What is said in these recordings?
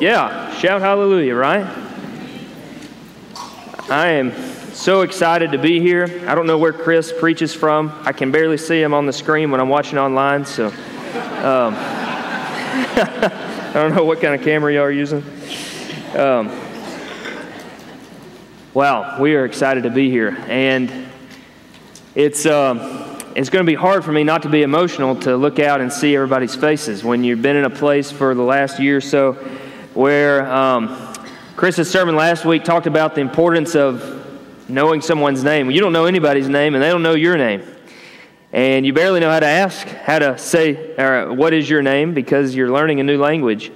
Yeah, shout hallelujah, right? I am so excited to be here. I don't know where Chris preaches from. I can barely see him on the screen when I'm watching online, so um, I don't know what kind of camera y'all are using. Um, wow, we are excited to be here, and it's um, it's going to be hard for me not to be emotional to look out and see everybody's faces when you've been in a place for the last year or so where. Um, Chris's sermon last week talked about the importance of knowing someone's name. You don't know anybody's name, and they don't know your name. And you barely know how to ask, how to say, or what is your name, because you're learning a new language.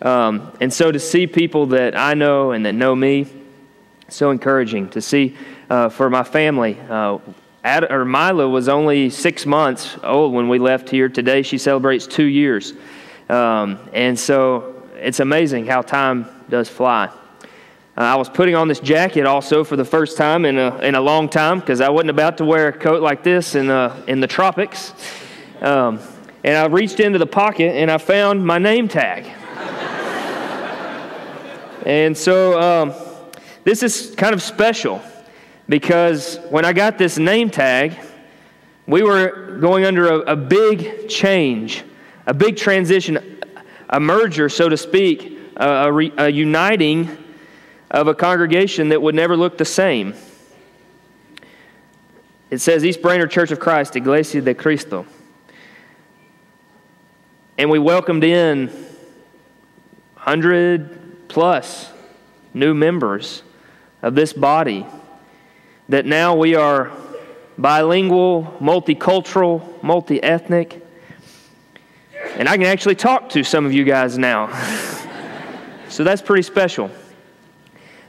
Um, and so to see people that I know and that know me, so encouraging. To see uh, for my family, uh, Ad, or Mila was only six months old when we left here. Today she celebrates two years. Um, and so it's amazing how time does fly. Uh, I was putting on this jacket also for the first time in a, in a long time because I wasn't about to wear a coat like this in the, in the tropics. Um, and I reached into the pocket and I found my name tag. and so um, this is kind of special because when I got this name tag, we were going under a, a big change, a big transition, a merger, so to speak, a, a, a uniting of a congregation that would never look the same. It says East Brainerd Church of Christ, Iglesia de Cristo. And we welcomed in 100 plus new members of this body. That now we are bilingual, multicultural, multi ethnic. And I can actually talk to some of you guys now. so that's pretty special.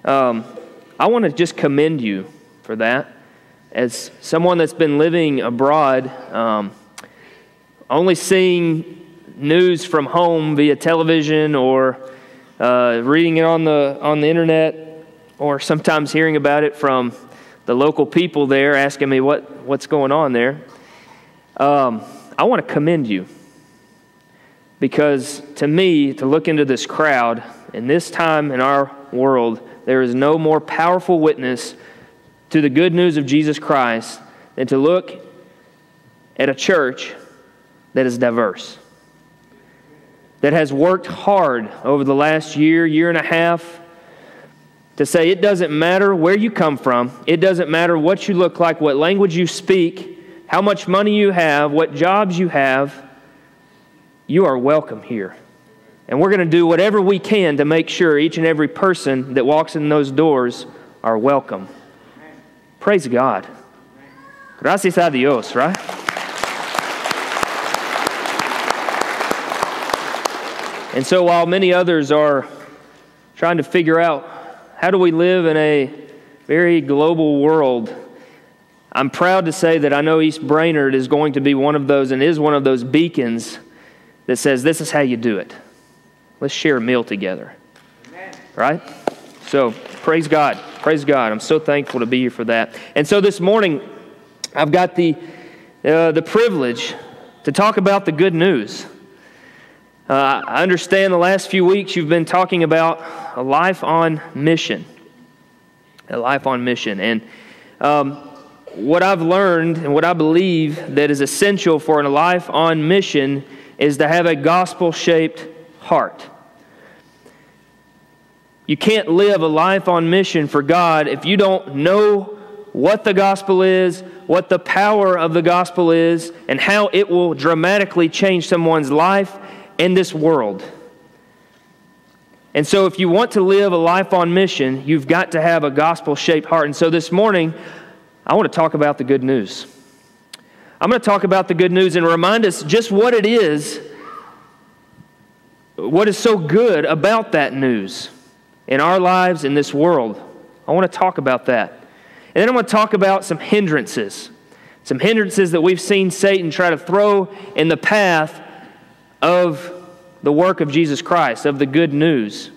Um, I want to just commend you for that. As someone that's been living abroad, um, only seeing news from home via television or uh, reading it on the, on the internet, or sometimes hearing about it from the local people there asking me what, what's going on there. Um, I want to commend you because to me, to look into this crowd in this time in our world, there is no more powerful witness to the good news of Jesus Christ than to look at a church that is diverse, that has worked hard over the last year, year and a half to say it doesn't matter where you come from, it doesn't matter what you look like, what language you speak, how much money you have, what jobs you have, you are welcome here. And we're going to do whatever we can to make sure each and every person that walks in those doors are welcome. Praise God. Gracias a Dios, right? And so while many others are trying to figure out how do we live in a very global world, I'm proud to say that I know East Brainerd is going to be one of those and is one of those beacons that says this is how you do it. Let's share a meal together. Amen. Right? So, praise God. Praise God. I'm so thankful to be here for that. And so this morning, I've got the, uh, the privilege to talk about the good news. Uh, I understand the last few weeks you've been talking about a life on mission. A life on mission. And um, what I've learned and what I believe that is essential for a life on mission is to have a gospel shaped heart. You can't live a life on mission for God if you don't know what the gospel is, what the power of the gospel is, and how it will dramatically change someone's life in this world. And so, if you want to live a life on mission, you've got to have a gospel shaped heart. And so, this morning, I want to talk about the good news. I'm going to talk about the good news and remind us just what it is what is so good about that news in our lives in this world. I want to talk about that. And then I'm going to talk about some hindrances. Some hindrances that we've seen Satan try to throw in the path of the work of Jesus Christ, of the good news.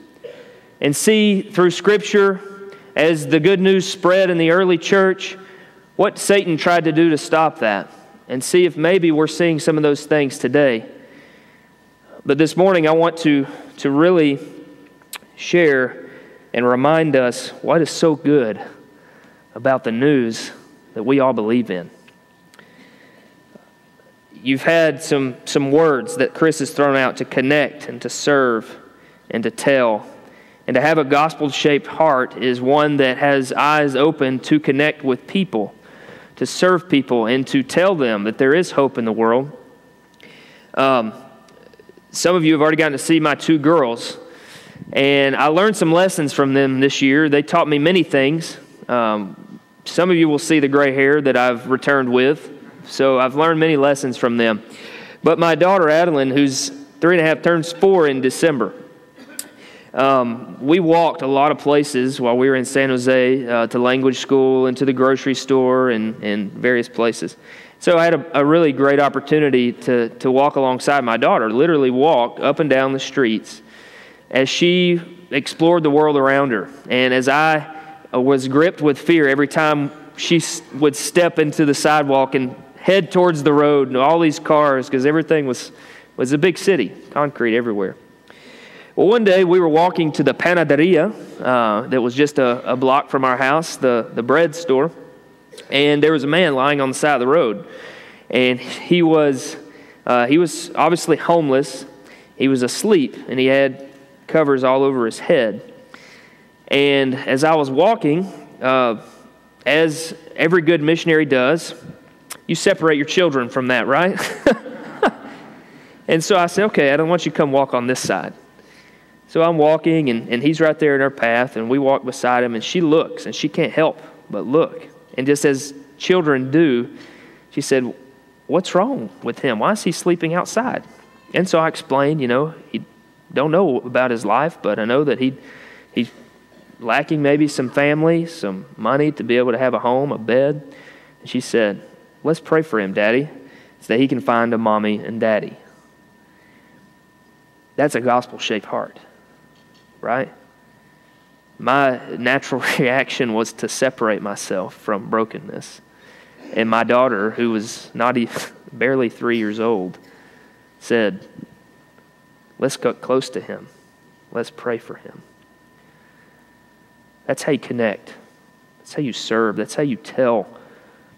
And see through Scripture, as the good news spread in the early church, what Satan tried to do to stop that. And see if maybe we're seeing some of those things today. But this morning, I want to, to really share and remind us what is so good about the news that we all believe in. You've had some, some words that Chris has thrown out to connect and to serve and to tell. And to have a gospel shaped heart is one that has eyes open to connect with people, to serve people, and to tell them that there is hope in the world. Um, some of you have already gotten to see my two girls, and I learned some lessons from them this year. They taught me many things. Um, some of you will see the gray hair that I've returned with, so I've learned many lessons from them. But my daughter, Adeline, who's three and a half, turns four in December. Um, we walked a lot of places while we were in San Jose uh, to language school and to the grocery store and, and various places. So I had a, a, really great opportunity to, to walk alongside my daughter, literally walk up and down the streets as she explored the world around her. And as I was gripped with fear every time she would step into the sidewalk and head towards the road and all these cars, because everything was, was a big city, concrete everywhere. Well, one day we were walking to the panaderia uh, that was just a, a block from our house, the, the bread store and there was a man lying on the side of the road, and he was uh, he was obviously homeless. He was asleep, and he had covers all over his head. And as I was walking, uh, as every good missionary does, you separate your children from that, right? and so I said, okay, I don't want you to come walk on this side. So I'm walking, and, and he's right there in our path, and we walk beside him, and she looks, and she can't help but look. And just as children do, she said, What's wrong with him? Why is he sleeping outside? And so I explained, you know, he don't know about his life, but I know that he he's lacking maybe some family, some money to be able to have a home, a bed. And she said, Let's pray for him, Daddy, so that he can find a mommy and daddy. That's a gospel shaped heart, right? my natural reaction was to separate myself from brokenness. And my daughter, who was not even, barely three years old, said, Let's get close to him. Let's pray for him. That's how you connect. That's how you serve. That's how you tell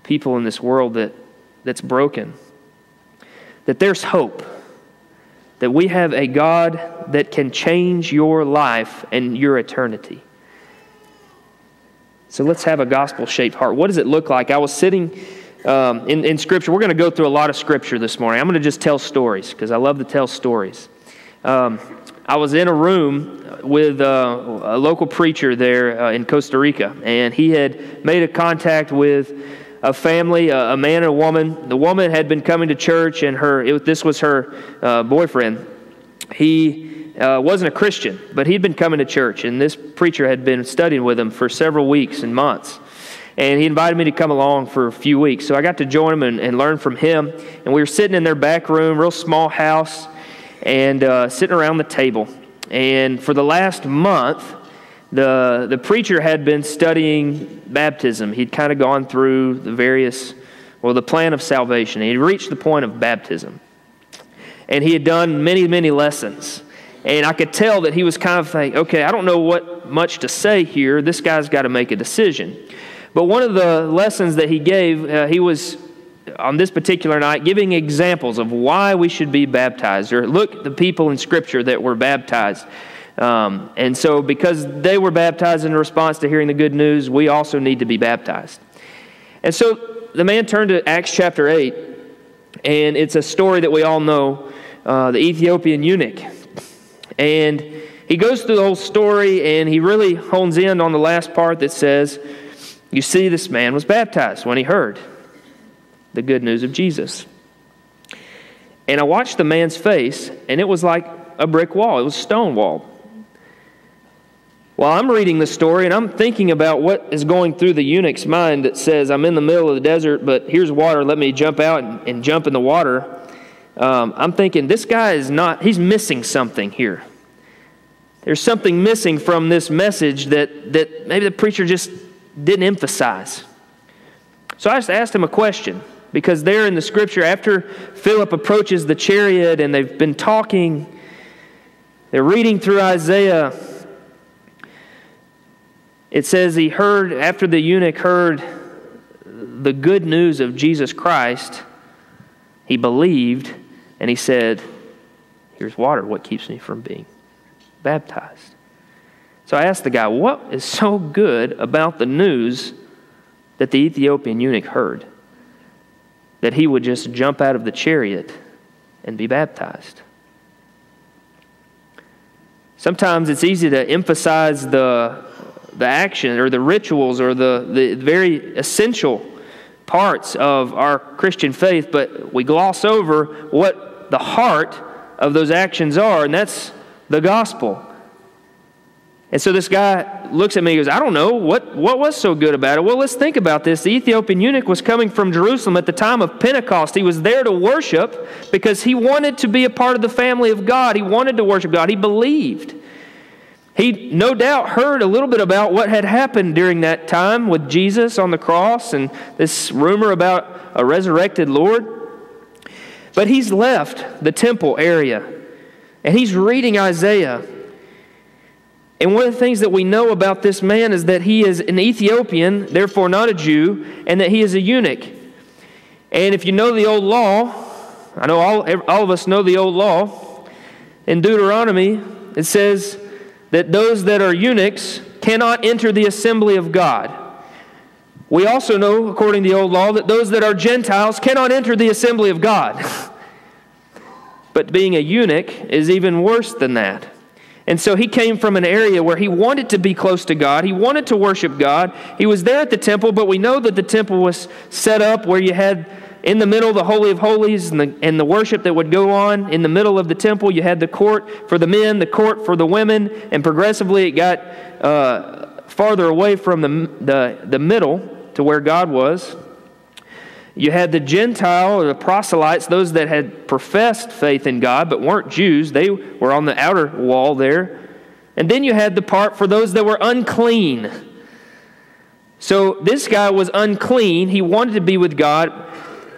people in this world that, that's broken that there's hope, that we have a God that can change your life and your eternity. So let's have a gospel shaped heart. What does it look like? I was sitting um, in, in Scripture. We're going to go through a lot of Scripture this morning. I'm going to just tell stories because I love to tell stories. Um, I was in a room with uh, a local preacher there uh, in Costa Rica, and he had made a contact with a family, a, a man and a woman. The woman had been coming to church, and her it, this was her uh, boyfriend. He uh, wasn't a Christian, but he'd been coming to church, and this preacher had been studying with him for several weeks and months. And he invited me to come along for a few weeks. So I got to join him and, and learn from him. And we were sitting in their back room, real small house, and uh, sitting around the table. And for the last month, the, the preacher had been studying baptism. He'd kind of gone through the various, well, the plan of salvation. He'd reached the point of baptism. And he had done many, many lessons. And I could tell that he was kind of thinking, okay, I don't know what much to say here. This guy's got to make a decision. But one of the lessons that he gave, uh, he was on this particular night giving examples of why we should be baptized. Or look at the people in Scripture that were baptized. Um, and so, because they were baptized in response to hearing the good news, we also need to be baptized. And so, the man turned to Acts chapter 8, and it's a story that we all know uh, the Ethiopian eunuch. And he goes through the whole story and he really hones in on the last part that says, You see, this man was baptized when he heard the good news of Jesus. And I watched the man's face, and it was like a brick wall, it was stone wall. While I'm reading the story and I'm thinking about what is going through the eunuch's mind that says, I'm in the middle of the desert, but here's water, let me jump out and, and jump in the water um, I'm thinking this guy is not, he's missing something here. There's something missing from this message that, that maybe the preacher just didn't emphasize. So I just asked him a question because there in the scripture, after Philip approaches the chariot and they've been talking, they're reading through Isaiah, it says he heard, after the eunuch heard the good news of Jesus Christ, he believed and he said, Here's water. What keeps me from being baptized? So I asked the guy, What is so good about the news that the Ethiopian eunuch heard? That he would just jump out of the chariot and be baptized. Sometimes it's easy to emphasize the, the action or the rituals or the, the very essential parts of our Christian faith, but we gloss over what the heart of those actions are, and that's the gospel. And so this guy looks at me and goes, I don't know, what, what was so good about it? Well, let's think about this. The Ethiopian eunuch was coming from Jerusalem at the time of Pentecost. He was there to worship because he wanted to be a part of the family of God. He wanted to worship God. He believed. He no doubt heard a little bit about what had happened during that time with Jesus on the cross and this rumor about a resurrected Lord. But he's left the temple area and he's reading Isaiah. And one of the things that we know about this man is that he is an Ethiopian, therefore not a Jew, and that he is a eunuch. And if you know the old law, I know all, all of us know the old law, in Deuteronomy, it says, that those that are eunuchs cannot enter the assembly of God. We also know, according to the old law, that those that are Gentiles cannot enter the assembly of God. but being a eunuch is even worse than that. And so he came from an area where he wanted to be close to God. He wanted to worship God. He was there at the temple, but we know that the temple was set up where you had in the middle, the Holy of Holies and the, and the worship that would go on. In the middle of the temple, you had the court for the men, the court for the women, and progressively it got uh, farther away from the, the, the middle to where God was. You had the Gentile or the proselytes, those that had professed faith in God but weren't Jews. They were on the outer wall there. And then you had the part for those that were unclean. So this guy was unclean. He wanted to be with God.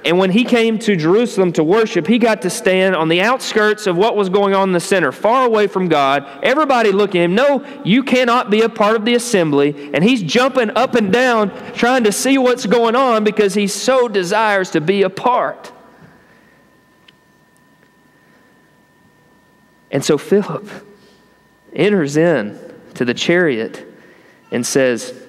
And when he came to Jerusalem to worship, he got to stand on the outskirts of what was going on in the center, far away from God. Everybody looking at him, no, you cannot be a part of the assembly. And he's jumping up and down trying to see what's going on because he so desires to be a part. And so Philip enters in to the chariot and says,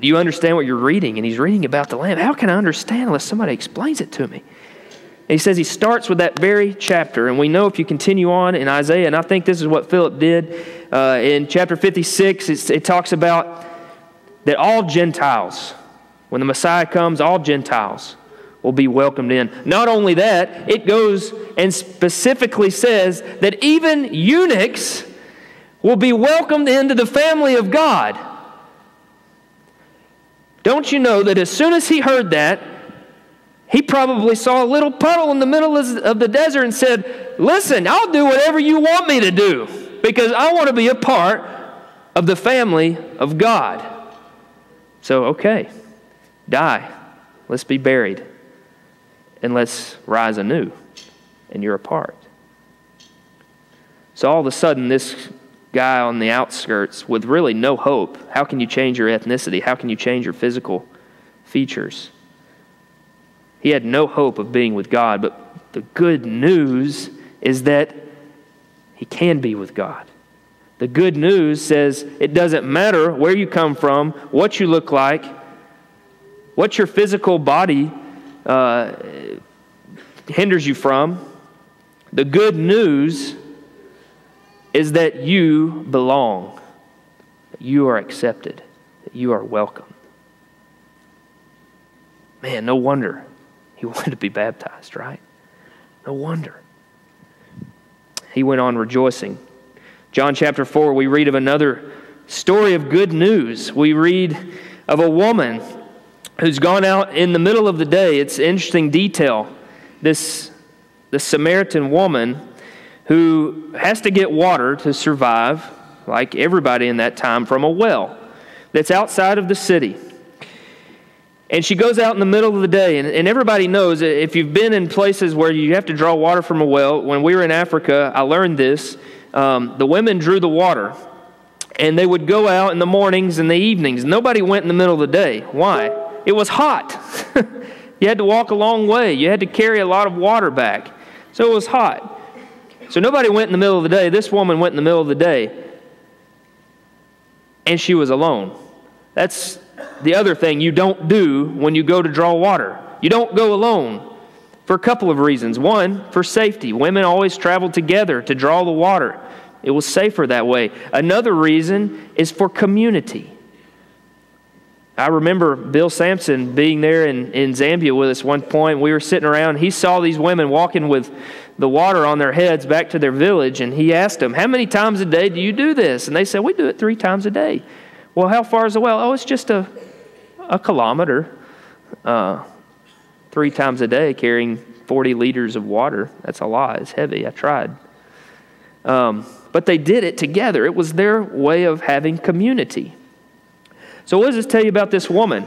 do you understand what you're reading? And he's reading about the Lamb. How can I understand unless somebody explains it to me? And he says he starts with that very chapter. And we know if you continue on in Isaiah, and I think this is what Philip did uh, in chapter 56, it talks about that all Gentiles, when the Messiah comes, all Gentiles will be welcomed in. Not only that, it goes and specifically says that even eunuchs will be welcomed into the family of God. Don't you know that as soon as he heard that, he probably saw a little puddle in the middle of the desert and said, Listen, I'll do whatever you want me to do because I want to be a part of the family of God. So, okay, die. Let's be buried. And let's rise anew. And you're a part. So all of a sudden, this guy on the outskirts with really no hope. How can you change your ethnicity? How can you change your physical features? He had no hope of being with God, but the good news is that he can be with God. The good news says it doesn't matter where you come from, what you look like, what your physical body uh, hinders you from. The good news is that you belong, that you are accepted, that you are welcome. Man, no wonder he wanted to be baptized, right? No wonder. He went on rejoicing. John chapter 4, we read of another story of good news. We read of a woman who's gone out in the middle of the day. It's interesting detail. This, this Samaritan woman who has to get water to survive, like everybody in that time, from a well that's outside of the city. And she goes out in the middle of the day, and, and everybody knows if you've been in places where you have to draw water from a well, when we were in Africa, I learned this. Um, the women drew the water, And they would go out in the mornings and the evenings. Nobody went in the middle of the day. Why? It was hot. you had to walk a long way, you had to carry a lot of water back. So it was hot. So nobody went in the middle of the day. This woman went in the middle of the day. And she was alone. That's the other thing you don't do when you go to draw water. You don't go alone for a couple of reasons. One, for safety. Women always traveled together to draw the water, it was safer that way. Another reason is for community. I remember Bill Sampson being there in, in Zambia with us one point. We were sitting around. He saw these women walking with the water on their heads back to their village, and he asked them, How many times a day do you do this? And they said, We do it three times a day. Well, how far is the well? Oh, it's just a, a kilometer. Uh, three times a day carrying 40 liters of water. That's a lot. It's heavy. I tried. Um, but they did it together. It was their way of having community. So, what does this tell you about this woman?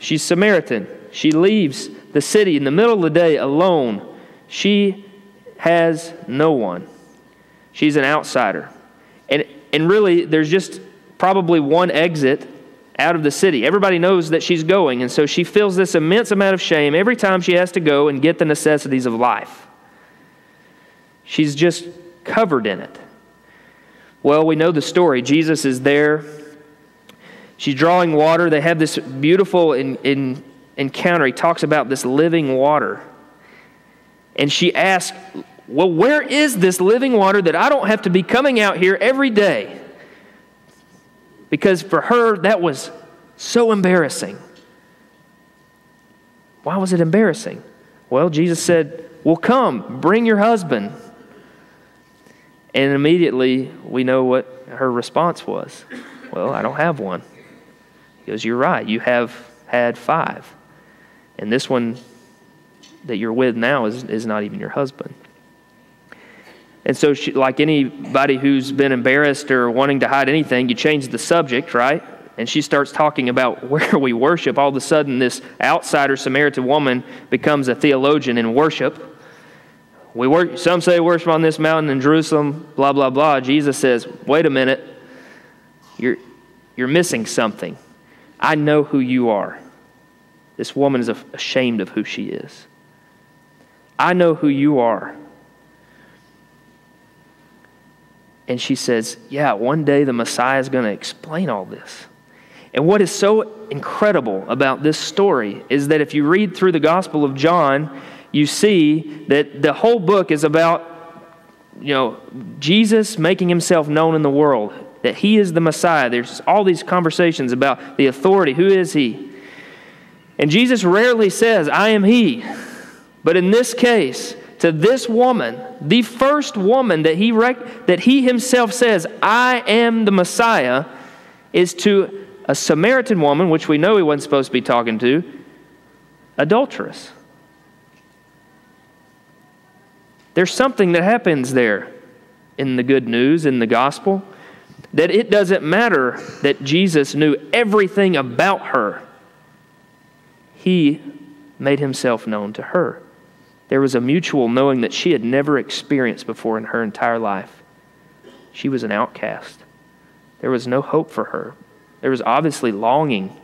She's Samaritan. She leaves the city in the middle of the day alone. She has no one. She's an outsider. And, and really, there's just probably one exit out of the city. Everybody knows that she's going, and so she feels this immense amount of shame every time she has to go and get the necessities of life. She's just covered in it. Well, we know the story. Jesus is there. She's drawing water. They have this beautiful in, in, encounter. He talks about this living water. And she asked, Well, where is this living water that I don't have to be coming out here every day? because for her, that was so embarrassing. Why was it embarrassing? Well, Jesus said, Well, come, bring your husband. And immediately we know what her response was. Well, I don't have one. He goes, You're right. You have had five. And this one that you're with now is, is not even your husband. And so, she, like anybody who's been embarrassed or wanting to hide anything, you change the subject, right? And she starts talking about where we worship. All of a sudden, this outsider Samaritan woman becomes a theologian in worship. We work, some say worship on this mountain in Jerusalem, blah, blah, blah. Jesus says, wait a minute. You're, you're missing something. I know who you are. This woman is ashamed of who she is. I know who you are. And she says, Yeah, one day the Messiah is going to explain all this. And what is so incredible about this story is that if you read through the Gospel of John, you see that the whole book is about you know Jesus making himself known in the world that he is the Messiah. There's all these conversations about the authority, who is he? And Jesus rarely says, "I am he." But in this case, to this woman, the first woman that he, rec- that he himself says, I am the Messiah, is to a Samaritan woman, which we know he wasn't supposed to be talking to, adulteress. There's something that happens there in the good news, in the gospel, that it doesn't matter that Jesus knew everything about her, he made himself known to her. There was a mutual knowing that she had never experienced before in her entire life. She was an outcast. There was no hope for her. There was obviously longing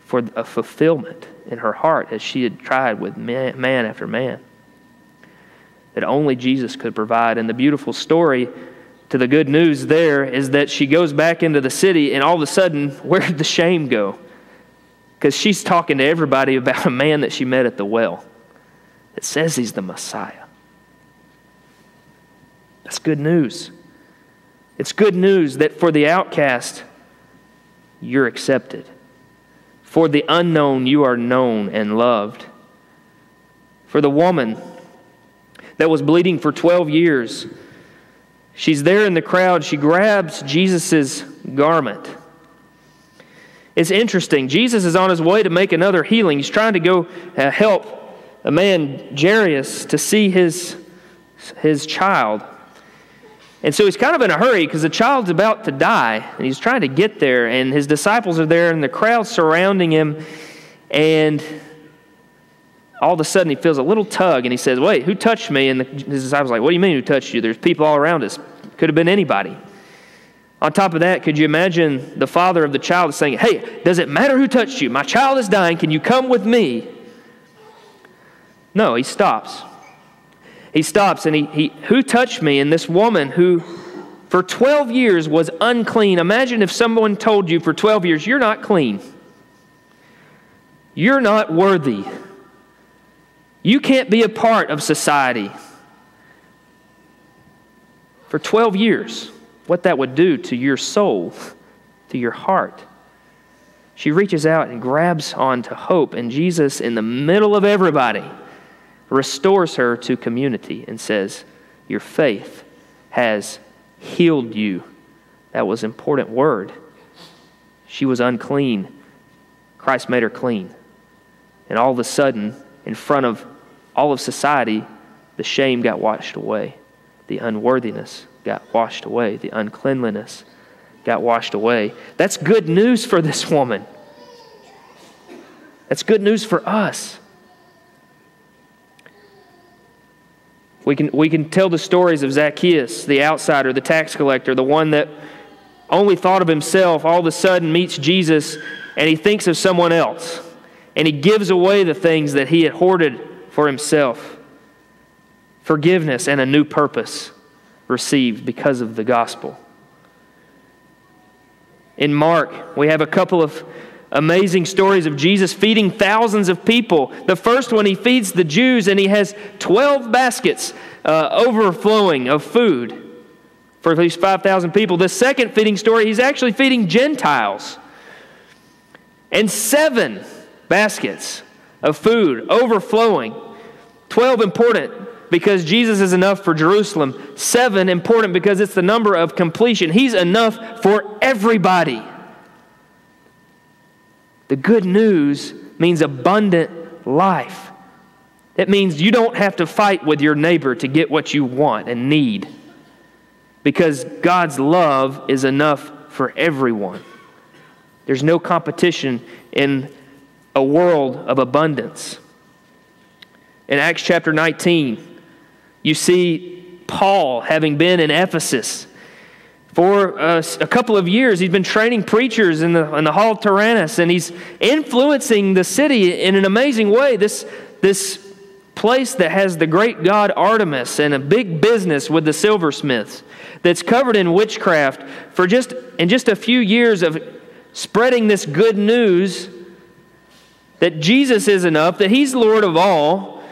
for a fulfillment in her heart as she had tried with man, after man that only Jesus could provide. And the beautiful story to the good news there is that she goes back into the city, and all of a sudden, where did the shame go? Because she's talking to everybody about a man that she met at the well. It says he's the Messiah. That's good news. It's good news that for the outcast, you're accepted. For the unknown, you are known and loved. For the woman that was bleeding for 12 years, she's there in the crowd. She grabs Jesus' garment. It's interesting. Jesus is on his way to make another healing. He's trying to go uh, help a man, Jairus, to see his, his child. And so he's kind of in a hurry because the child's about to die, and he's trying to get there, and his disciples are there, and the crowd surrounding him, and all of a sudden he feels a little tug, and he says, Wait, who touched me? And the, his disciples are like, What do you mean who touched you? There's people all around us. Could have been anybody. On top of that, could you imagine the father of the child saying, Hey, does it matter who touched you? My child is dying. Can you come with me? No, he stops. He stops and he, he who touched me? And this woman who for 12 years was unclean. Imagine if someone told you for 12 years, You're not clean. You're not worthy. You can't be a part of society. For 12 years what that would do to your soul, to your heart. She reaches out and grabs onto hope, and Jesus, in the middle of everybody, restores her to community and says, Your faith has healed you. That was an important word. She was unclean. Christ made her clean. And all of a sudden, in front of all of society, the shame got washed away, the unworthiness got washed away, the uncleanliness got washed away. That's good news for this woman. That's good news for us. We can, we can tell the stories of Zacchaeus, the outsider, the tax collector, the one that only thought of himself, all of a sudden meets Jesus and he thinks of someone else. And he gives away the things that he had hoarded for himself forgiveness and a new purpose received because of the gospel. In Mark, we have a couple of amazing stories of Jesus feeding thousands of people. The first one, he feeds the Jews, and he has 12 baskets uh, overflowing of food for at least 5,000 people. The second feeding story, he's actually feeding Gentiles. And seven baskets of food overflowing. 12 important because Jesus is enough for Jerusalem. Seven, important because it's the number of completion. He's enough for everybody. The good news means abundant life. It means you don't have to fight with your neighbor to get what you want and need because God's love is enough for everyone. There's no competition in a world of abundance. In Acts chapter 19, you see Paul having been in Ephesus. For uh, a couple of years, he's been training preachers in the, in the Hall of Tyrannus, and he's influencing the city in an amazing way. This, this place that has the great god Artemis and a big business with the silversmiths that's covered in witchcraft for just in just a few years of spreading this good news that Jesus is enough, that he's Lord of all,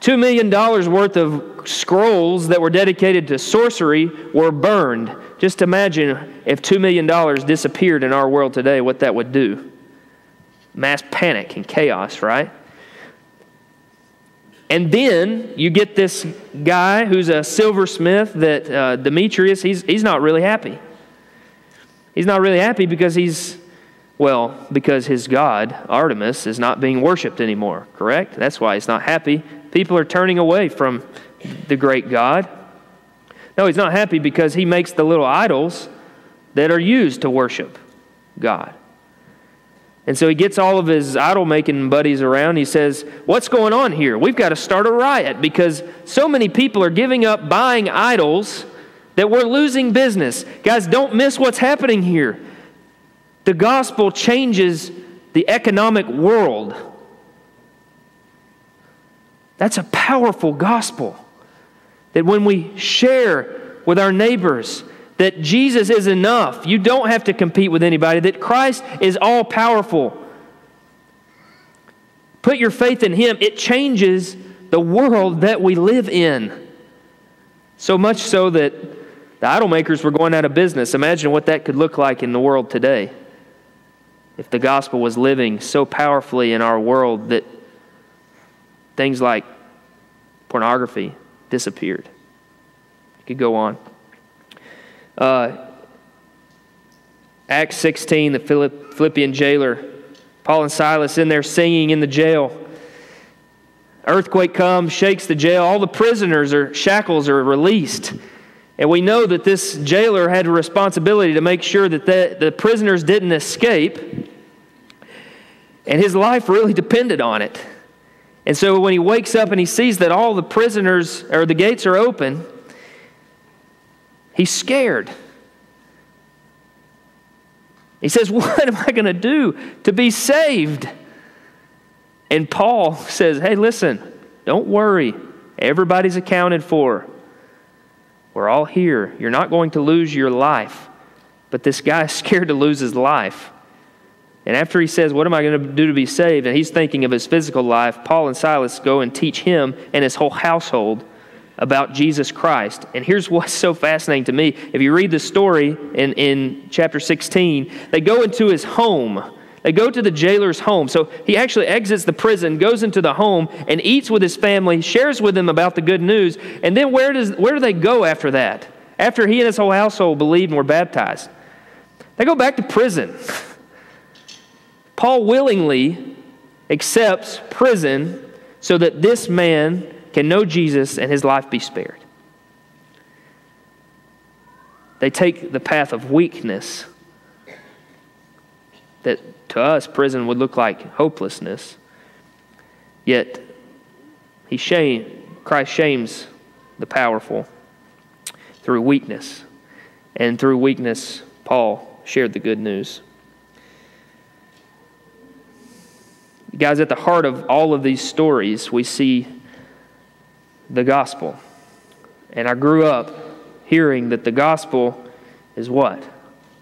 $2 million worth of scrolls that were dedicated to sorcery were burned. Just imagine if $2 million disappeared in our world today, what that would do. Mass panic and chaos, right? And then you get this guy who's a silversmith that uh, Demetrius, he's, he's not really happy. He's not really happy because he's, well, because his god, Artemis, is not being worshiped anymore, correct? That's why he's not happy. People are turning away from the great God. No, he's not happy because he makes the little idols that are used to worship God. And so he gets all of his idol making buddies around. He says, What's going on here? We've got to start a riot because so many people are giving up buying idols that we're losing business. Guys, don't miss what's happening here. The gospel changes the economic world. That's a powerful gospel. That when we share with our neighbors that Jesus is enough, you don't have to compete with anybody, that Christ is all powerful. Put your faith in Him, it changes the world that we live in. So much so that the idol makers were going out of business. Imagine what that could look like in the world today if the gospel was living so powerfully in our world that things like pornography disappeared. You could go on. Uh, Acts 16, the Philippian jailer, Paul and Silas in there singing in the jail. Earthquake comes, shakes the jail. All the prisoners or shackles are released. And we know that this jailer had a responsibility to make sure that the, the prisoners didn't escape. And his life really depended on it. And so when he wakes up and he sees that all the prisoners or the gates are open, he's scared. He says, What am I going to do to be saved? And Paul says, Hey, listen, don't worry. Everybody's accounted for. We're all here. You're not going to lose your life. But this guy is scared to lose his life. And after he says, What am I going to do to be saved? and he's thinking of his physical life, Paul and Silas go and teach him and his whole household about Jesus Christ. And here's what's so fascinating to me. If you read the story in, in chapter 16, they go into his home. They go to the jailer's home. So he actually exits the prison, goes into the home, and eats with his family, shares with them about the good news. And then where, does, where do they go after that? After he and his whole household believed and were baptized? They go back to prison. Paul willingly accepts prison so that this man can know Jesus and his life be spared. They take the path of weakness that to us prison would look like hopelessness. Yet he shame, Christ shames the powerful through weakness. And through weakness, Paul shared the good news. Guys, at the heart of all of these stories, we see the gospel. And I grew up hearing that the gospel is what?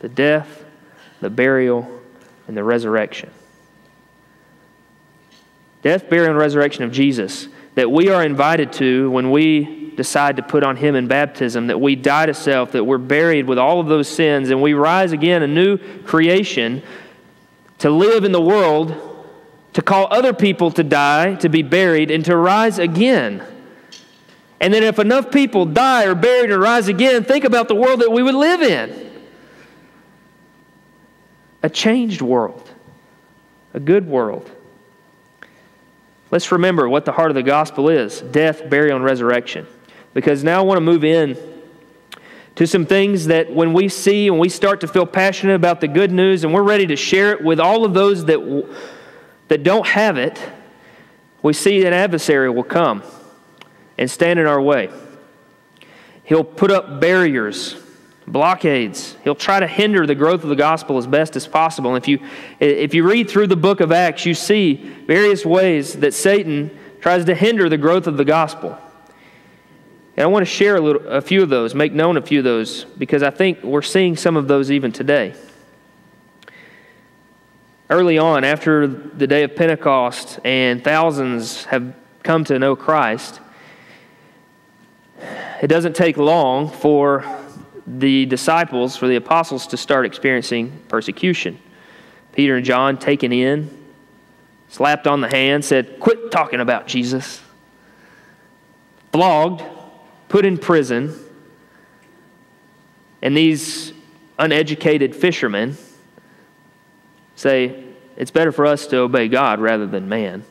The death, the burial, and the resurrection. Death, burial, and resurrection of Jesus that we are invited to when we decide to put on Him in baptism, that we die to self, that we're buried with all of those sins, and we rise again, a new creation, to live in the world to call other people to die, to be buried, and to rise again. And then, if enough people die or buried and rise again, think about the world that we would live in a changed world, a good world. Let's remember what the heart of the gospel is death, burial, and resurrection. Because now I want to move in to some things that when we see and we start to feel passionate about the good news and we're ready to share it with all of those that that don't have it, we see an adversary will come and stand in our way. He'll put up barriers, blockades. He'll try to hinder the growth of the gospel as best as possible. And if you, if you read through the book of Acts, you see various ways that Satan tries to hinder the growth of the gospel. And I want to share a, little, a few of those, make known a few of those, because I think we're seeing some of those even today early on, after the day of Pentecost, and thousands have come to know Christ, it doesn't take long for the disciples, for the apostles, to start experiencing persecution. Peter and John taken in, slapped on the hand, said, Quit talking about Jesus. Flogged, put in prison, and these uneducated fishermen say, it's better for us to obey God rather than man.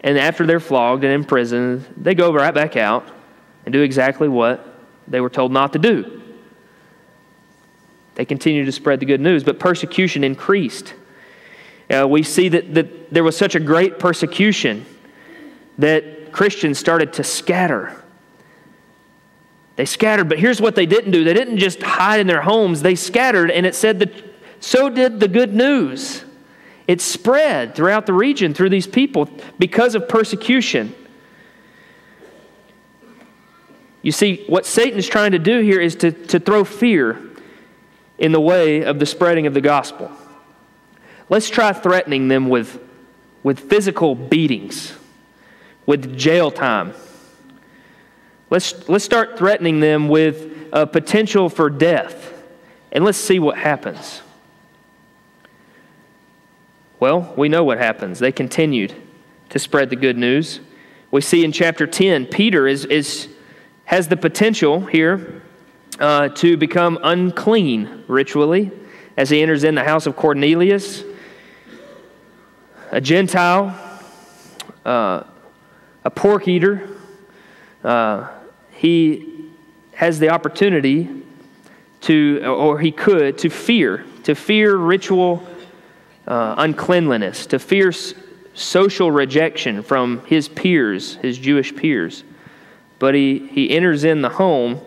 And after they're flogged and imprisoned, they go right back out and do exactly what they were told not to do. They continue to spread the good news, but persecution increased. Uh, we see that, that there was such a great persecution that Christians started to scatter. They scattered, but here's what they didn't do they didn't just hide in their homes, they scattered, and it said that so did the good news. It spread throughout the region through these people because of persecution. You see, what Satan is trying to do here is to, to throw fear in the way of the spreading of the gospel. Let's try threatening them with, with physical beatings, with jail time. Let's, let's start threatening them with a potential for death, and let's see what happens. Well, we know what happens. They continued to spread the good news. We see in chapter 10, Peter is, is, has the potential here uh, to become unclean ritually as he enters in the house of Cornelius, a Gentile, uh, a pork eater. Uh, he has the opportunity to, or he could, to fear, to fear ritual uh, uncleanliness, to fierce social rejection from his peers, his Jewish peers. But he, he enters in the home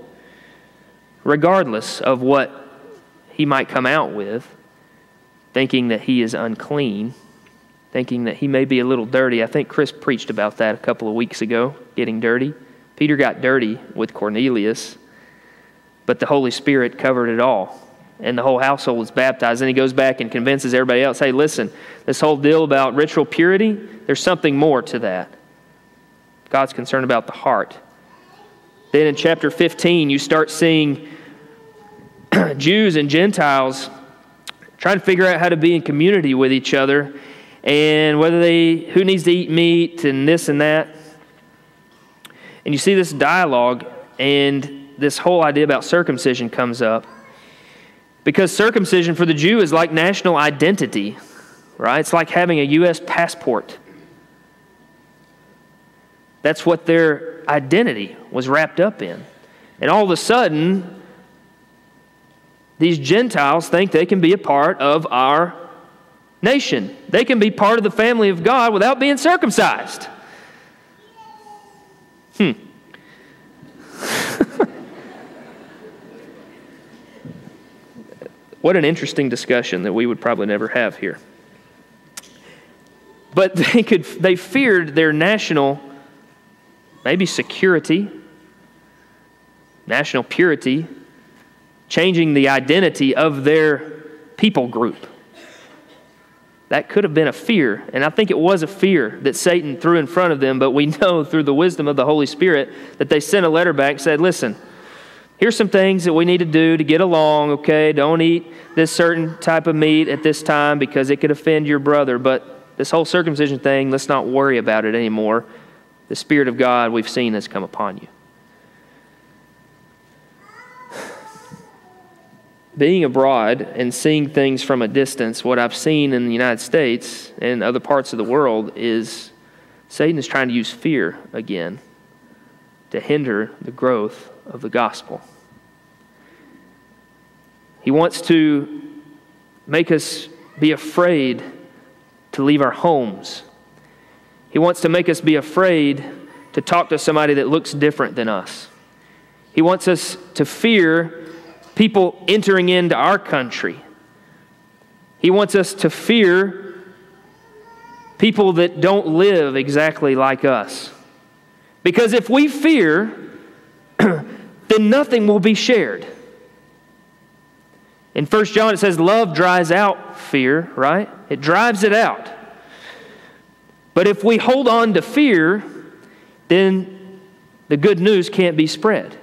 regardless of what he might come out with. thinking that he is unclean, thinking that he may be a little dirty. I think Chris preached about that a couple of weeks ago, getting dirty. Peter got dirty with Cornelius, but the Holy Spirit covered it all. And the whole household was baptized. And he goes back and convinces everybody else hey, listen, this whole deal about ritual purity, there's something more to that. God's concerned about the heart. Then in chapter 15, you start seeing Jews and Gentiles trying to figure out how to be in community with each other and whether they, who needs to eat meat and this and that. And you see this dialogue, and this whole idea about circumcision comes up. Because circumcision for the Jew is like national identity, right? It's like having a U.S. passport. That's what their identity was wrapped up in. And all of a sudden, these Gentiles think they can be a part of our nation. They can be part of the family of God without being circumcised. Hmm. What an interesting discussion that we would probably never have here. But they could they feared their national maybe security, national purity, changing the identity of their people group. That could have been a fear, and I think it was a fear that Satan threw in front of them, but we know through the wisdom of the Holy Spirit that they sent a letter back said, Listen, here's some things that we need to do to get along, okay? Don't eat this certain type of meat at this time because it could offend your brother, but this whole circumcision thing, let's not worry about it anymore. The Spirit of God we've seen has come upon you. being abroad and seeing things from a distance, what I've seen in the United States and other parts of the world is Satan is trying to use fear again to hinder the growth of the gospel. He wants to make us be afraid to leave our homes. He wants to make us be afraid to talk to somebody that looks different than us. He wants us to fear people entering into our country. He wants us to fear people that don't live exactly like us. Because if we fear, then nothing will be shared. In 1 John, it says, Love dries out fear, right? It drives it out. But if we hold on to fear, then the good news can't be spread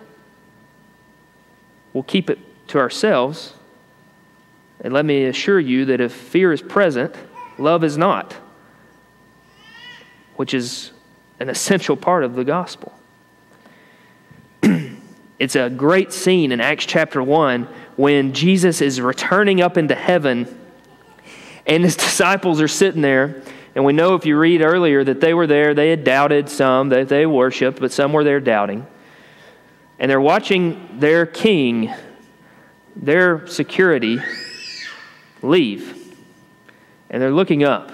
we'll keep it to ourselves. And let me assure you that if fear is present, love is not, which is an essential part of the gospel. it's a great scene in Acts chapter 1 when Jesus is returning up into heaven and his disciples are sitting there. And we know if you read earlier that they were there, they had doubted some, that they worshiped, but some were there doubting and they're watching their king, their security, leave. And they're looking up.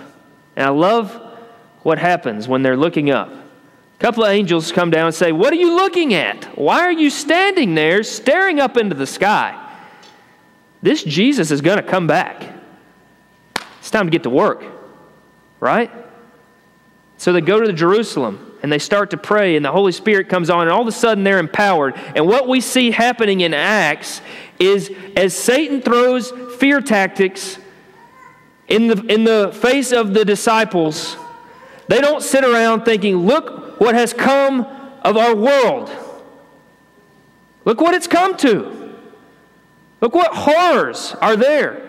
And I love what happens when they're looking up. Couple of angels come down and say, What are you looking at? Why are you standing there staring up into the sky? This Jesus is going to come back. It's time to get to work, right? So they go to Jerusalem and they start to pray, and the Holy Spirit comes on, and all of a sudden they're empowered. And what we see happening in Acts is as Satan throws fear tactics in the, in the face of the disciples, they don't sit around thinking, Look what has come of our world. Look what it's come to. Look what horrors are there.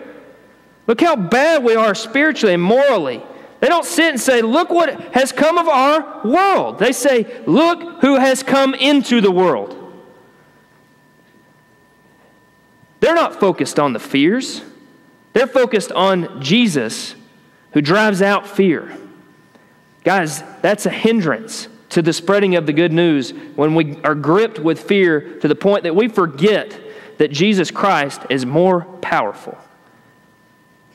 Look how bad we are spiritually and morally. They don't sit and say, Look what has come of our world. They say, Look who has come into the world. They're not focused on the fears, they're focused on Jesus who drives out fear. Guys, that's a hindrance to the spreading of the good news when we are gripped with fear to the point that we forget that Jesus Christ is more powerful.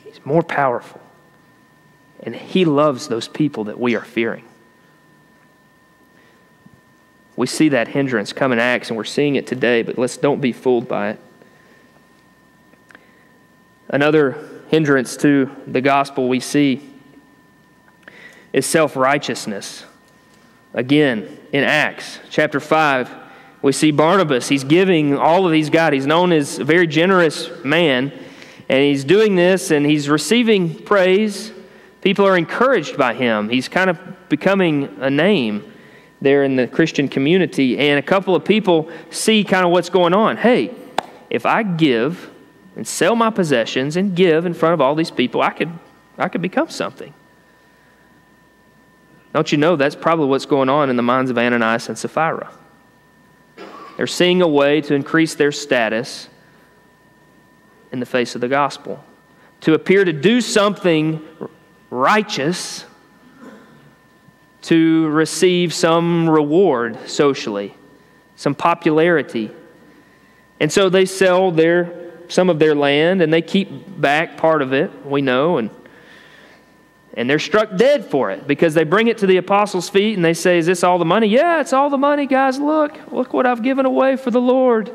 He's more powerful. And He loves those people that we are fearing. We see that hindrance come in Acts, and we're seeing it today, but let's don't be fooled by it. Another hindrance to the gospel we see is self righteousness. Again, in Acts chapter 5, we see Barnabas. He's giving all of these God. He's known as a very generous man, and he's doing this and he's receiving praise. People are encouraged by him. He's kind of becoming a name there in the Christian community, and a couple of people see kind of what's going on. Hey, if I give and sell my possessions and give in front of all these people, I could, I could become something. Don't you know that's probably what's going on in the minds of Ananias and Sapphira? They're seeing a way to increase their status in the face of the gospel, to appear to do something righteous, to receive some reward socially, some popularity. And so they sell their some of their land and they keep back part of it, we know, and and they're struck dead for it because they bring it to the apostles' feet and they say, Is this all the money? Yeah, it's all the money, guys. Look, look what I've given away for the Lord.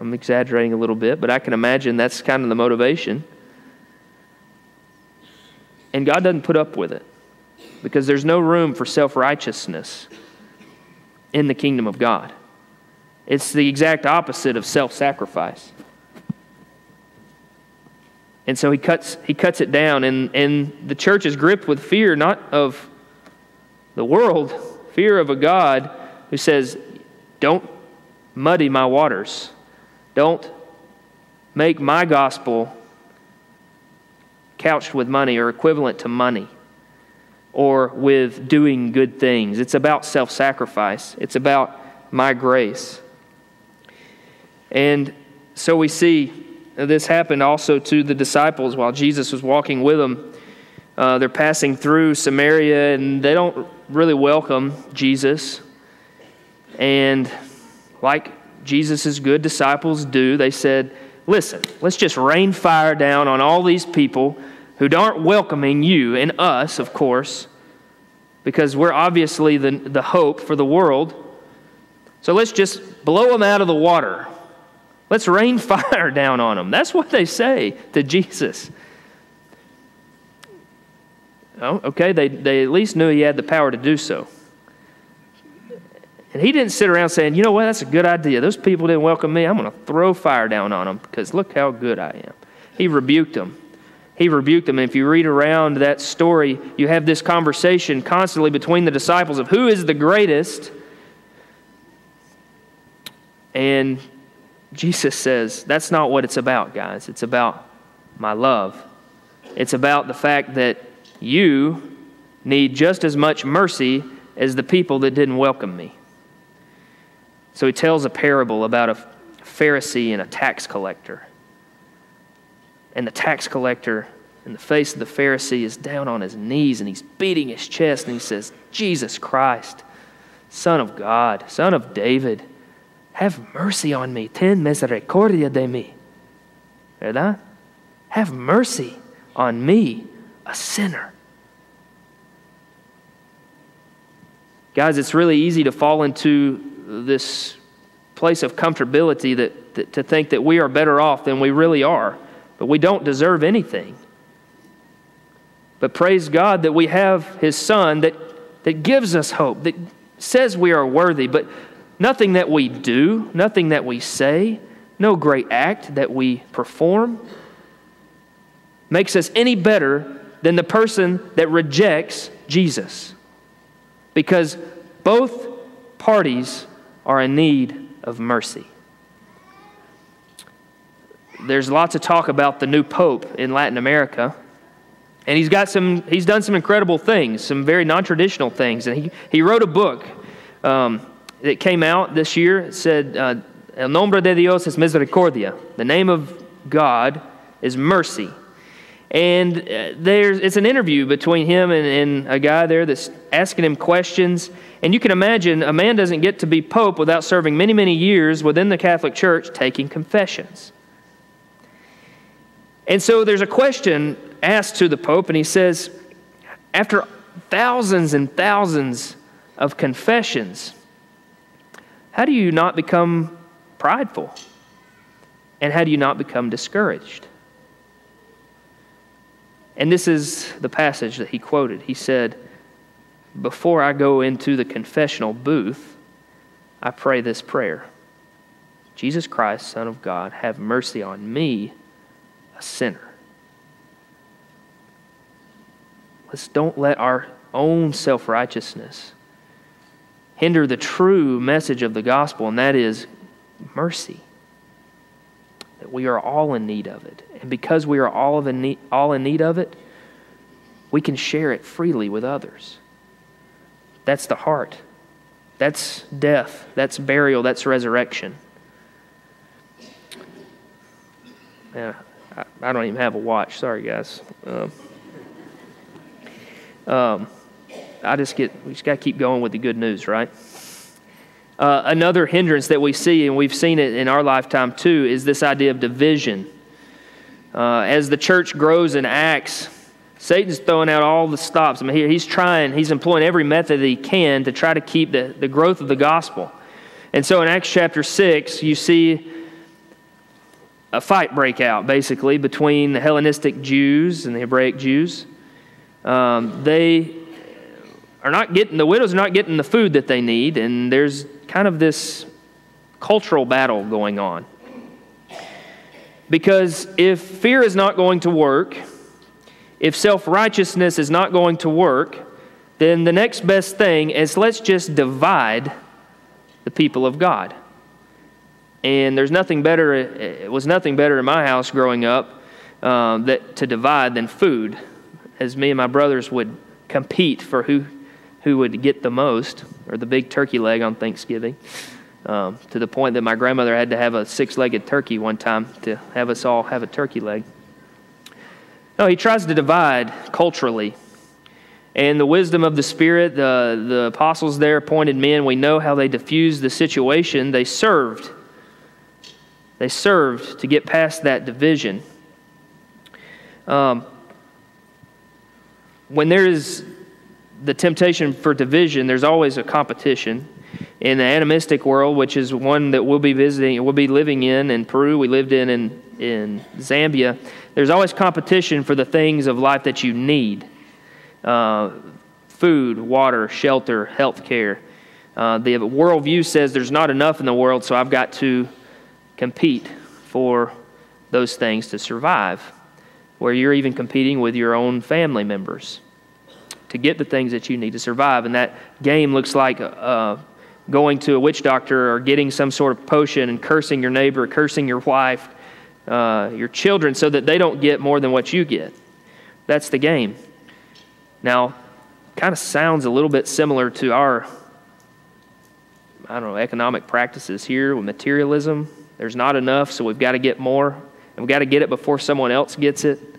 I'm exaggerating a little bit, but I can imagine that's kind of the motivation. And God doesn't put up with it because there's no room for self righteousness in the kingdom of God. It's the exact opposite of self sacrifice. And so he cuts, he cuts it down, and, and the church is gripped with fear, not of the world, fear of a God who says, Don't muddy my waters. Don't make my gospel couched with money or equivalent to money or with doing good things. It's about self sacrifice, it's about my grace. And so we see this happened also to the disciples while Jesus was walking with them. Uh, they're passing through Samaria and they don't really welcome Jesus. And like Jesus' good disciples do, they said, Listen, let's just rain fire down on all these people who aren't welcoming you and us, of course, because we're obviously the, the hope for the world. So let's just blow them out of the water. Let's rain fire down on them. That's what they say to Jesus. Oh, okay, they, they at least knew he had the power to do so. And he didn't sit around saying, you know what, that's a good idea. Those people didn't welcome me. I'm going to throw fire down on them because look how good I am. He rebuked them. He rebuked them. And if you read around that story, you have this conversation constantly between the disciples of who is the greatest. And Jesus says, that's not what it's about, guys. It's about my love. It's about the fact that you need just as much mercy as the people that didn't welcome me. So he tells a parable about a Pharisee and a tax collector. And the tax collector, in the face of the Pharisee, is down on his knees and he's beating his chest and he says, Jesus Christ, Son of God, Son of David have mercy on me. Ten misericordia de mí. ¿Verdad? Have mercy on me, a sinner. Guys, it's really easy to fall into this place of comfortability that, that, to think that we are better off than we really are, but we don't deserve anything. But praise God that we have His Son that, that gives us hope, that says we are worthy, but Nothing that we do, nothing that we say, no great act that we perform makes us any better than the person that rejects Jesus. Because both parties are in need of mercy. There's lots of talk about the new pope in Latin America. And he's got some, he's done some incredible things, some very non traditional things. And he, he wrote a book. Um, that came out this year. Said, uh, El nombre de Dios es misericordia. The name of God is mercy. And uh, there's, it's an interview between him and, and a guy there that's asking him questions. And you can imagine a man doesn't get to be pope without serving many, many years within the Catholic Church taking confessions. And so there's a question asked to the Pope, and he says, after thousands and thousands of confessions, how do you not become prideful And how do you not become discouraged? And this is the passage that he quoted. He said, Before I go into the confessional booth, I pray this prayer Jesus Christ, Son of God, have mercy on me, a sinner. Let's don't let our own self righteousness hinder the true message of the gospel, and that is mercy. That we are all in need of it. And because we are all, in need, all in need of it, we can share it freely with others. That's the heart. That's death. That's burial. That's resurrection. Yeah, I, I don't even have a watch. Sorry, guys. Um, um, I just get, we just got to keep going with the good news, right? Uh, another hindrance that we see, and we've seen it in our lifetime too, is this idea of division. Uh, as the church grows in Acts, Satan's throwing out all the stops. I mean, he's trying, he's employing every method that he can to try to keep the, the growth of the gospel. And so in Acts chapter 6, you see a fight break out, basically, between the Hellenistic Jews and the Hebraic Jews. Um, they are not getting, the widows are not getting the food that they need, and there's kind of this cultural battle going on. Because if fear is not going to work, if self righteousness is not going to work, then the next best thing is let's just divide the people of God. And there's nothing better, it was nothing better in my house growing up um, that, to divide than food, as me and my brothers would compete for who, who would get the most, or the big turkey leg on Thanksgiving, um, to the point that my grandmother had to have a six legged turkey one time to have us all have a turkey leg. No, he tries to divide culturally. And the wisdom of the Spirit, the, the apostles there appointed men, we know how they diffused the situation. They served they served to get past that division. Um, when there is the temptation for division, there's always a competition. In the animistic world, which is one that we'll be visiting, we'll be living in in Peru, we lived in in, in Zambia, there's always competition for the things of life that you need uh, food, water, shelter, health care. Uh, the worldview says there's not enough in the world, so I've got to compete for those things to survive, where you're even competing with your own family members to get the things that you need to survive. And that game looks like uh, going to a witch doctor or getting some sort of potion and cursing your neighbor, cursing your wife, uh, your children, so that they don't get more than what you get. That's the game. Now, kind of sounds a little bit similar to our, I don't know, economic practices here with materialism. There's not enough, so we've got to get more. And we've got to get it before someone else gets it.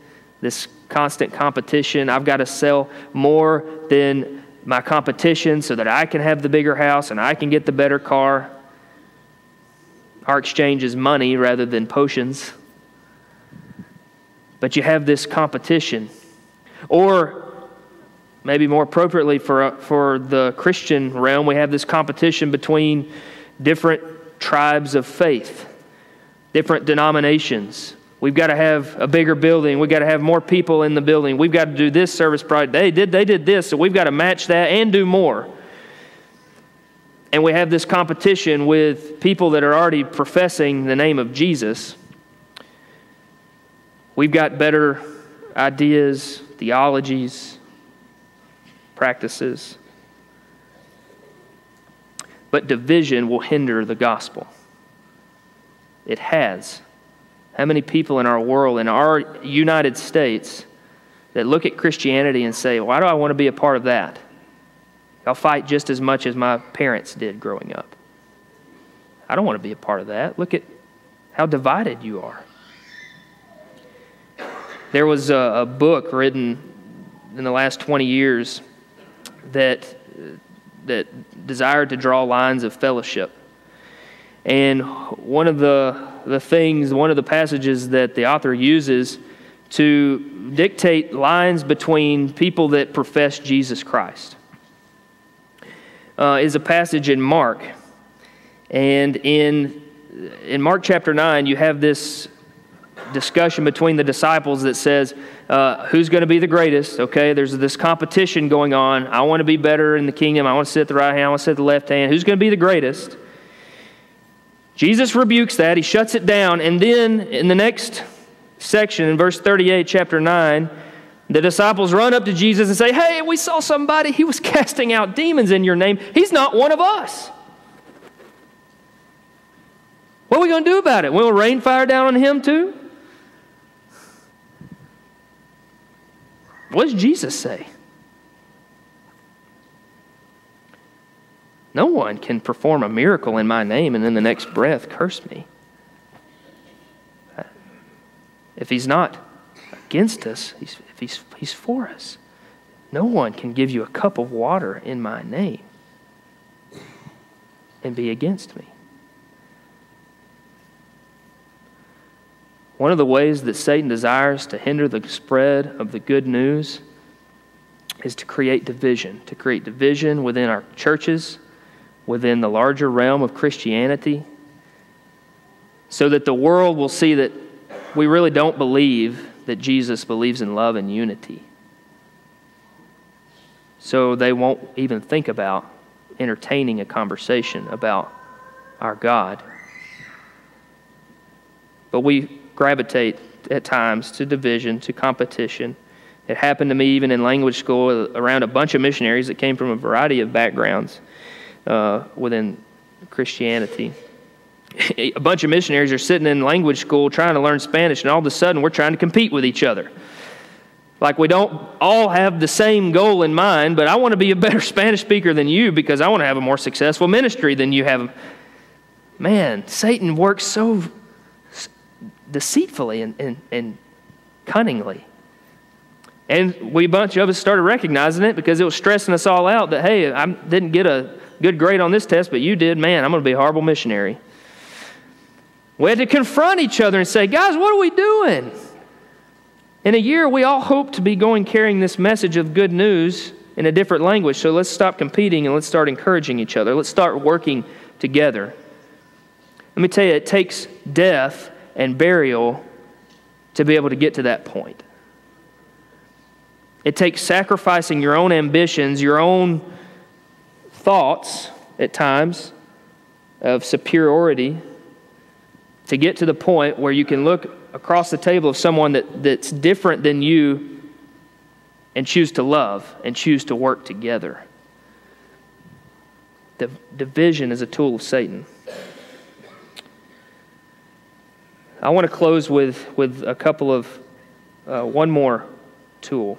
This constant competition. I've got to sell more than my competition so that I can have the bigger house and I can get the better car. Our exchange is money rather than potions. But you have this competition. Or maybe more appropriately for, uh, for the Christian realm, we have this competition between different tribes of faith, different denominations. We've got to have a bigger building. We've got to have more people in the building. We've got to do this service project. They did, they did this, so we've got to match that and do more. And we have this competition with people that are already professing the name of Jesus. We've got better ideas, theologies, practices. But division will hinder the gospel. It has. How many people in our world, in our United States, that look at Christianity and say, Why do I want to be a part of that? I'll fight just as much as my parents did growing up. I don't want to be a part of that. Look at how divided you are. There was a, a book written in the last 20 years that, that desired to draw lines of fellowship. And one of the the things, one of the passages that the author uses to dictate lines between people that profess Jesus Christ uh, is a passage in Mark. And in in Mark chapter 9, you have this discussion between the disciples that says, uh, who's going to be the greatest? Okay, there's this competition going on. I want to be better in the kingdom. I want to sit at the right hand. I want to sit at the left hand. Who's going to be the greatest? Jesus rebukes that. He shuts it down. And then in the next section, in verse 38, chapter 9, the disciples run up to Jesus and say, Hey, we saw somebody. He was casting out demons in your name. He's not one of us. What are we going to do about it? Will rain fire down on him too? What does Jesus say? No one can perform a miracle in my name and in the next breath curse me. If he's not against us, he's, if he's, he's for us, no one can give you a cup of water in my name and be against me. One of the ways that Satan desires to hinder the spread of the good news is to create division, to create division within our churches, within the larger realm of Christianity, so that the world will see that we really don't believe that Jesus believes in love and unity. So they won't even think about entertaining a conversation about our God. But we gravitate at times to division, to competition. It happened to me even in language school around a bunch of missionaries that came from a variety of backgrounds uh, within Christianity. a bunch of missionaries are sitting in language school trying to learn Spanish, and all of a sudden we're trying to compete with each other. Like we don't all have the same goal in mind, but I want to be a better Spanish speaker than you because I want to have a more successful ministry than you have. Man, Satan works so deceitfully and, and, and cunningly. And we, a bunch of us, started recognizing it because it was stressing us all out that, hey, I didn't get a good grade on this test, but you did. Man, I'm going to be a horrible missionary. We had to confront each other and say, guys, what are we doing? In a year, we all hope to be going carrying this message of good news in a different language. So let's stop competing and let's start encouraging each other. Let's start working together. Let me tell you, it takes death and burial to be able to get to that point. It takes sacrificing your own ambitions, your own thoughts at times of superiority to get to the point where you can look across the table of someone that, that's different than you and choose to love and choose to work together. The division is a tool of Satan. I want to close with, with a couple of, uh, one more tool.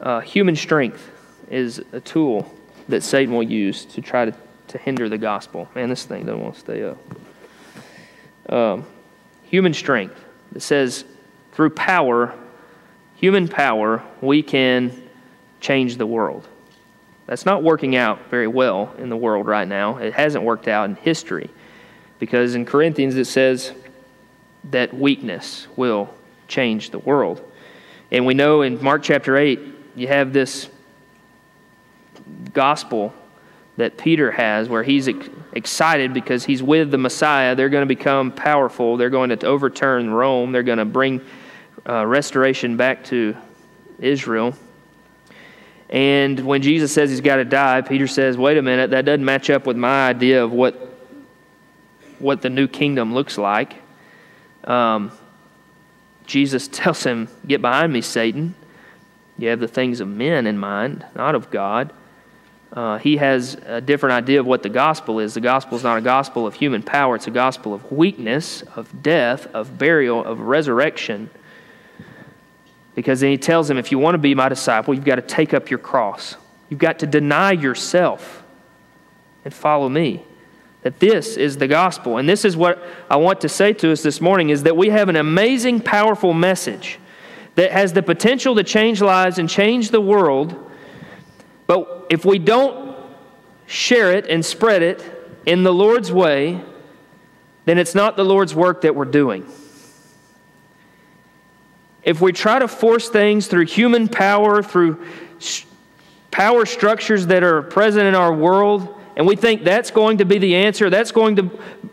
Uh, human strength is a tool that Satan will use to try to, to hinder the gospel. Man, this thing doesn't want to stay up. Um, human strength. It says, through power, human power, we can change the world. That's not working out very well in the world right now. It hasn't worked out in history. Because in Corinthians it says that weakness will change the world. And we know in Mark chapter 8, you have this gospel that Peter has where he's excited because he's with the Messiah. They're going to become powerful. They're going to overturn Rome. They're going to bring uh, restoration back to Israel. And when Jesus says he's got to die, Peter says, wait a minute, that doesn't match up with my idea of what what the new kingdom looks like. Um, Jesus tells him, Get behind me, Satan. You have the things of men in mind, not of God. Uh, he has a different idea of what the gospel is. The gospel is not a gospel of human power, it's a gospel of weakness, of death, of burial, of resurrection. Because then he tells him, if you want to be my disciple, you've got to take up your cross. You've got to deny yourself and follow me that this is the gospel and this is what i want to say to us this morning is that we have an amazing powerful message that has the potential to change lives and change the world but if we don't share it and spread it in the lord's way then it's not the lord's work that we're doing if we try to force things through human power through power structures that are present in our world and we think that's going to be the answer, that's going to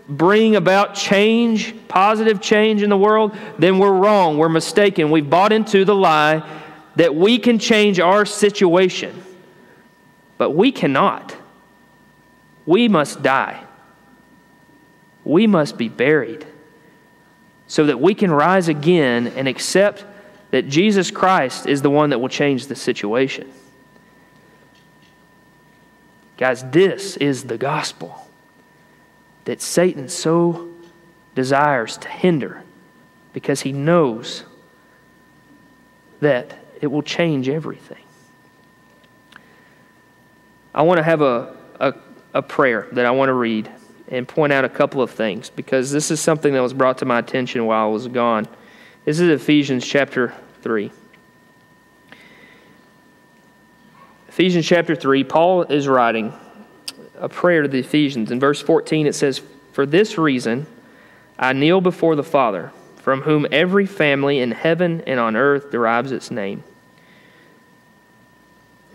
bring about change, positive change in the world, then we're wrong. We're mistaken. We've bought into the lie that we can change our situation. But we cannot. We must die. We must be buried so that we can rise again and accept that Jesus Christ is the one that will change the situation. Guys, this is the gospel that Satan so desires to hinder because he knows that it will change everything. I want to have a, a, a prayer that I want to read and point out a couple of things because this is something that was brought to my attention while I was gone. This is Ephesians chapter 3. Ephesians chapter 3, Paul is writing a prayer to the Ephesians. In verse 14, it says, For this reason I kneel before the Father, from whom every family in heaven and on earth derives its name.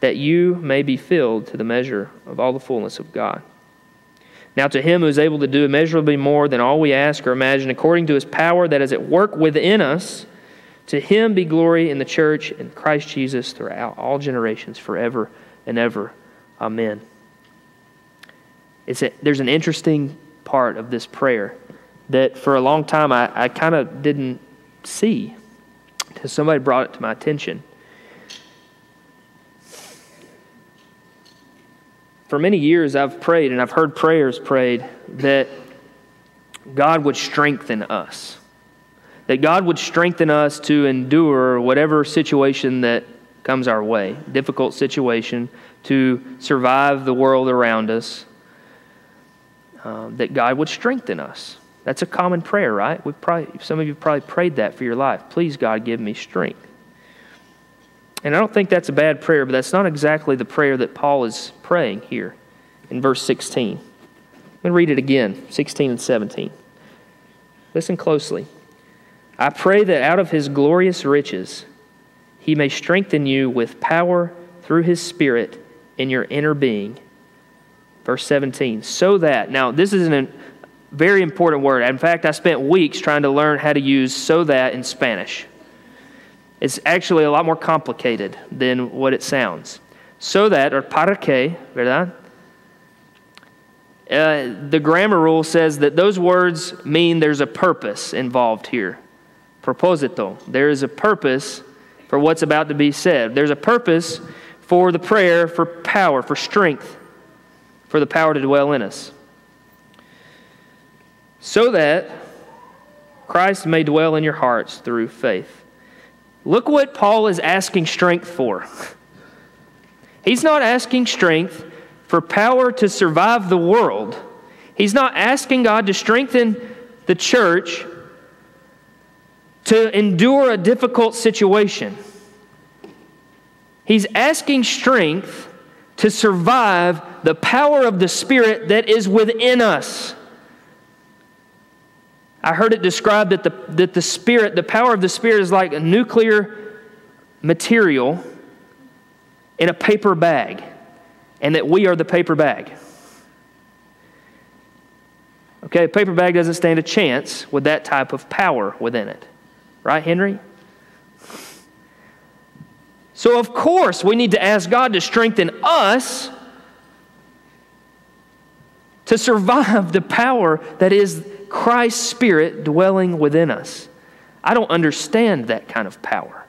that you may be filled to the measure of all the fullness of God. Now, to him who is able to do immeasurably more than all we ask or imagine, according to his power that is at work within us, to him be glory in the church and Christ Jesus throughout all generations, forever and ever. Amen. It's a, there's an interesting part of this prayer that for a long time I, I kind of didn't see until somebody brought it to my attention. For many years, I've prayed and I've heard prayers prayed that God would strengthen us that God would strengthen us to endure whatever situation that comes our way, difficult situation, to survive the world around us, um, that God would strengthen us. That's a common prayer, right? we probably, some of you probably prayed that for your life. Please, God, give me strength. And I don't think that's a bad prayer, but that's not exactly the prayer that Paul is praying here in verse 16. Let me read it again 16 and 17. Listen closely. I pray that out of his glorious riches he may strengthen you with power through his Spirit in your inner being. Verse 17. So that, now this is a very important word. In fact, I spent weeks trying to learn how to use so that in Spanish. It's actually a lot more complicated than what it sounds. So that, or para que, ¿verdad? Uh, the grammar rule says that those words mean there's a purpose involved here proposito. There is a purpose for what's about to be said. There's a purpose for the prayer for power, for strength, for the power to dwell in us. So that Christ may dwell in your hearts through faith. Look what Paul is asking strength for. He's not asking strength for power to survive the world. He's not asking God to strengthen the church to endure a difficult situation. He's asking strength to survive the power of the Spirit that is within us. I heard it described that the, that the Spirit, the power of the Spirit, is like a nuclear material in a paper bag, and that we are the paper bag. Okay, a paper bag doesn't stand a chance with that type of power within it. Right, Henry? So, of course, we need to ask God to strengthen us to survive the power that is Christ's Spirit dwelling within us. I don't understand that kind of power.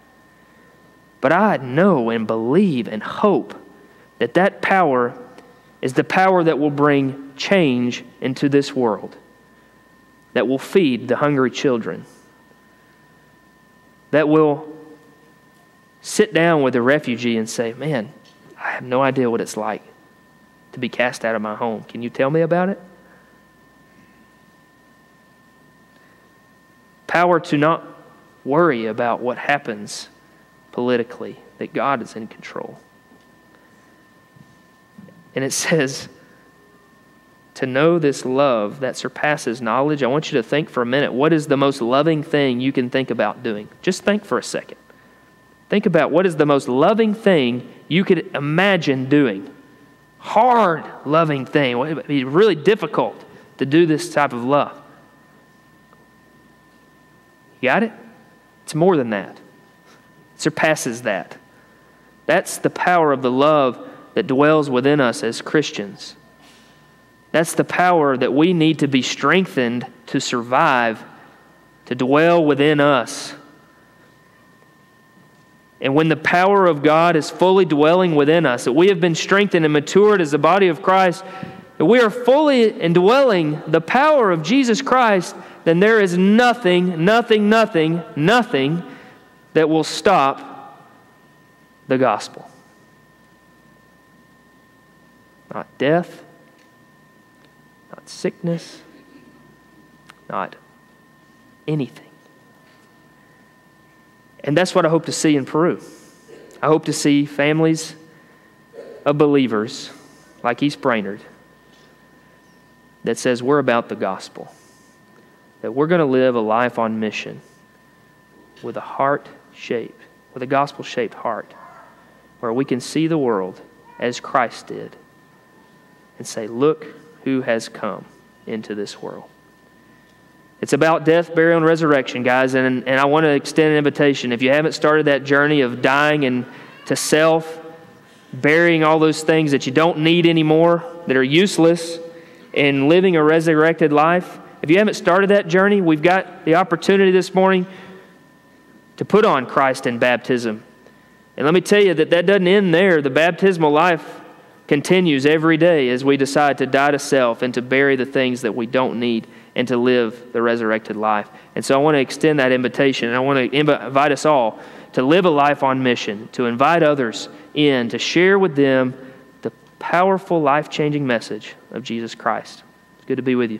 But I know and believe and hope that that power is the power that will bring change into this world, that will feed the hungry children that will sit down with a refugee and say, Man, I have no idea what it's like to be cast out of my home. Can you tell me about it? Power to not worry about what happens politically, that God is in control. And it says, to know this love that surpasses knowledge, I want you to think for a minute what is the most loving thing you can think about doing? Just think for a second. Think about what is the most loving thing you could imagine doing. Hard, loving thing. It would be really difficult to do this type of love. Got it? It's more than that, it surpasses that. That's the power of the love that dwells within us as Christians. That's the power that we need to be strengthened to survive, to dwell within us. And when the power of God is fully dwelling within us, that we have been strengthened and matured as the body of Christ, that we are fully indwelling the power of Jesus Christ, then there is nothing, nothing, nothing, nothing that will stop the gospel. Not death not sickness, not anything. And that's what I hope to see in Peru. I hope to see families of believers like East Brainerd that says we're about the gospel, that we're going to live a life on mission with a heart shaped, with a gospel shaped heart, where we can see the world as Christ did and say, Look who has come into this world. It's about death, burial, and resurrection, guys. And, and I want to extend an invitation. If you haven't started that journey of dying and to self, burying all those things that you don't need anymore, that are useless, and living a resurrected life, if you haven't started that journey, we've got the opportunity this morning to put on Christ in baptism. And let me tell you that that doesn't end there. The baptismal life continues every day as we decide to die to self and to bury the things that we don't need and to live the resurrected life. And so I want to extend that invitation and I want to invite us all to live a life on mission, to invite others in, to share with them the powerful, life changing message of Jesus Christ. It's good to be with you.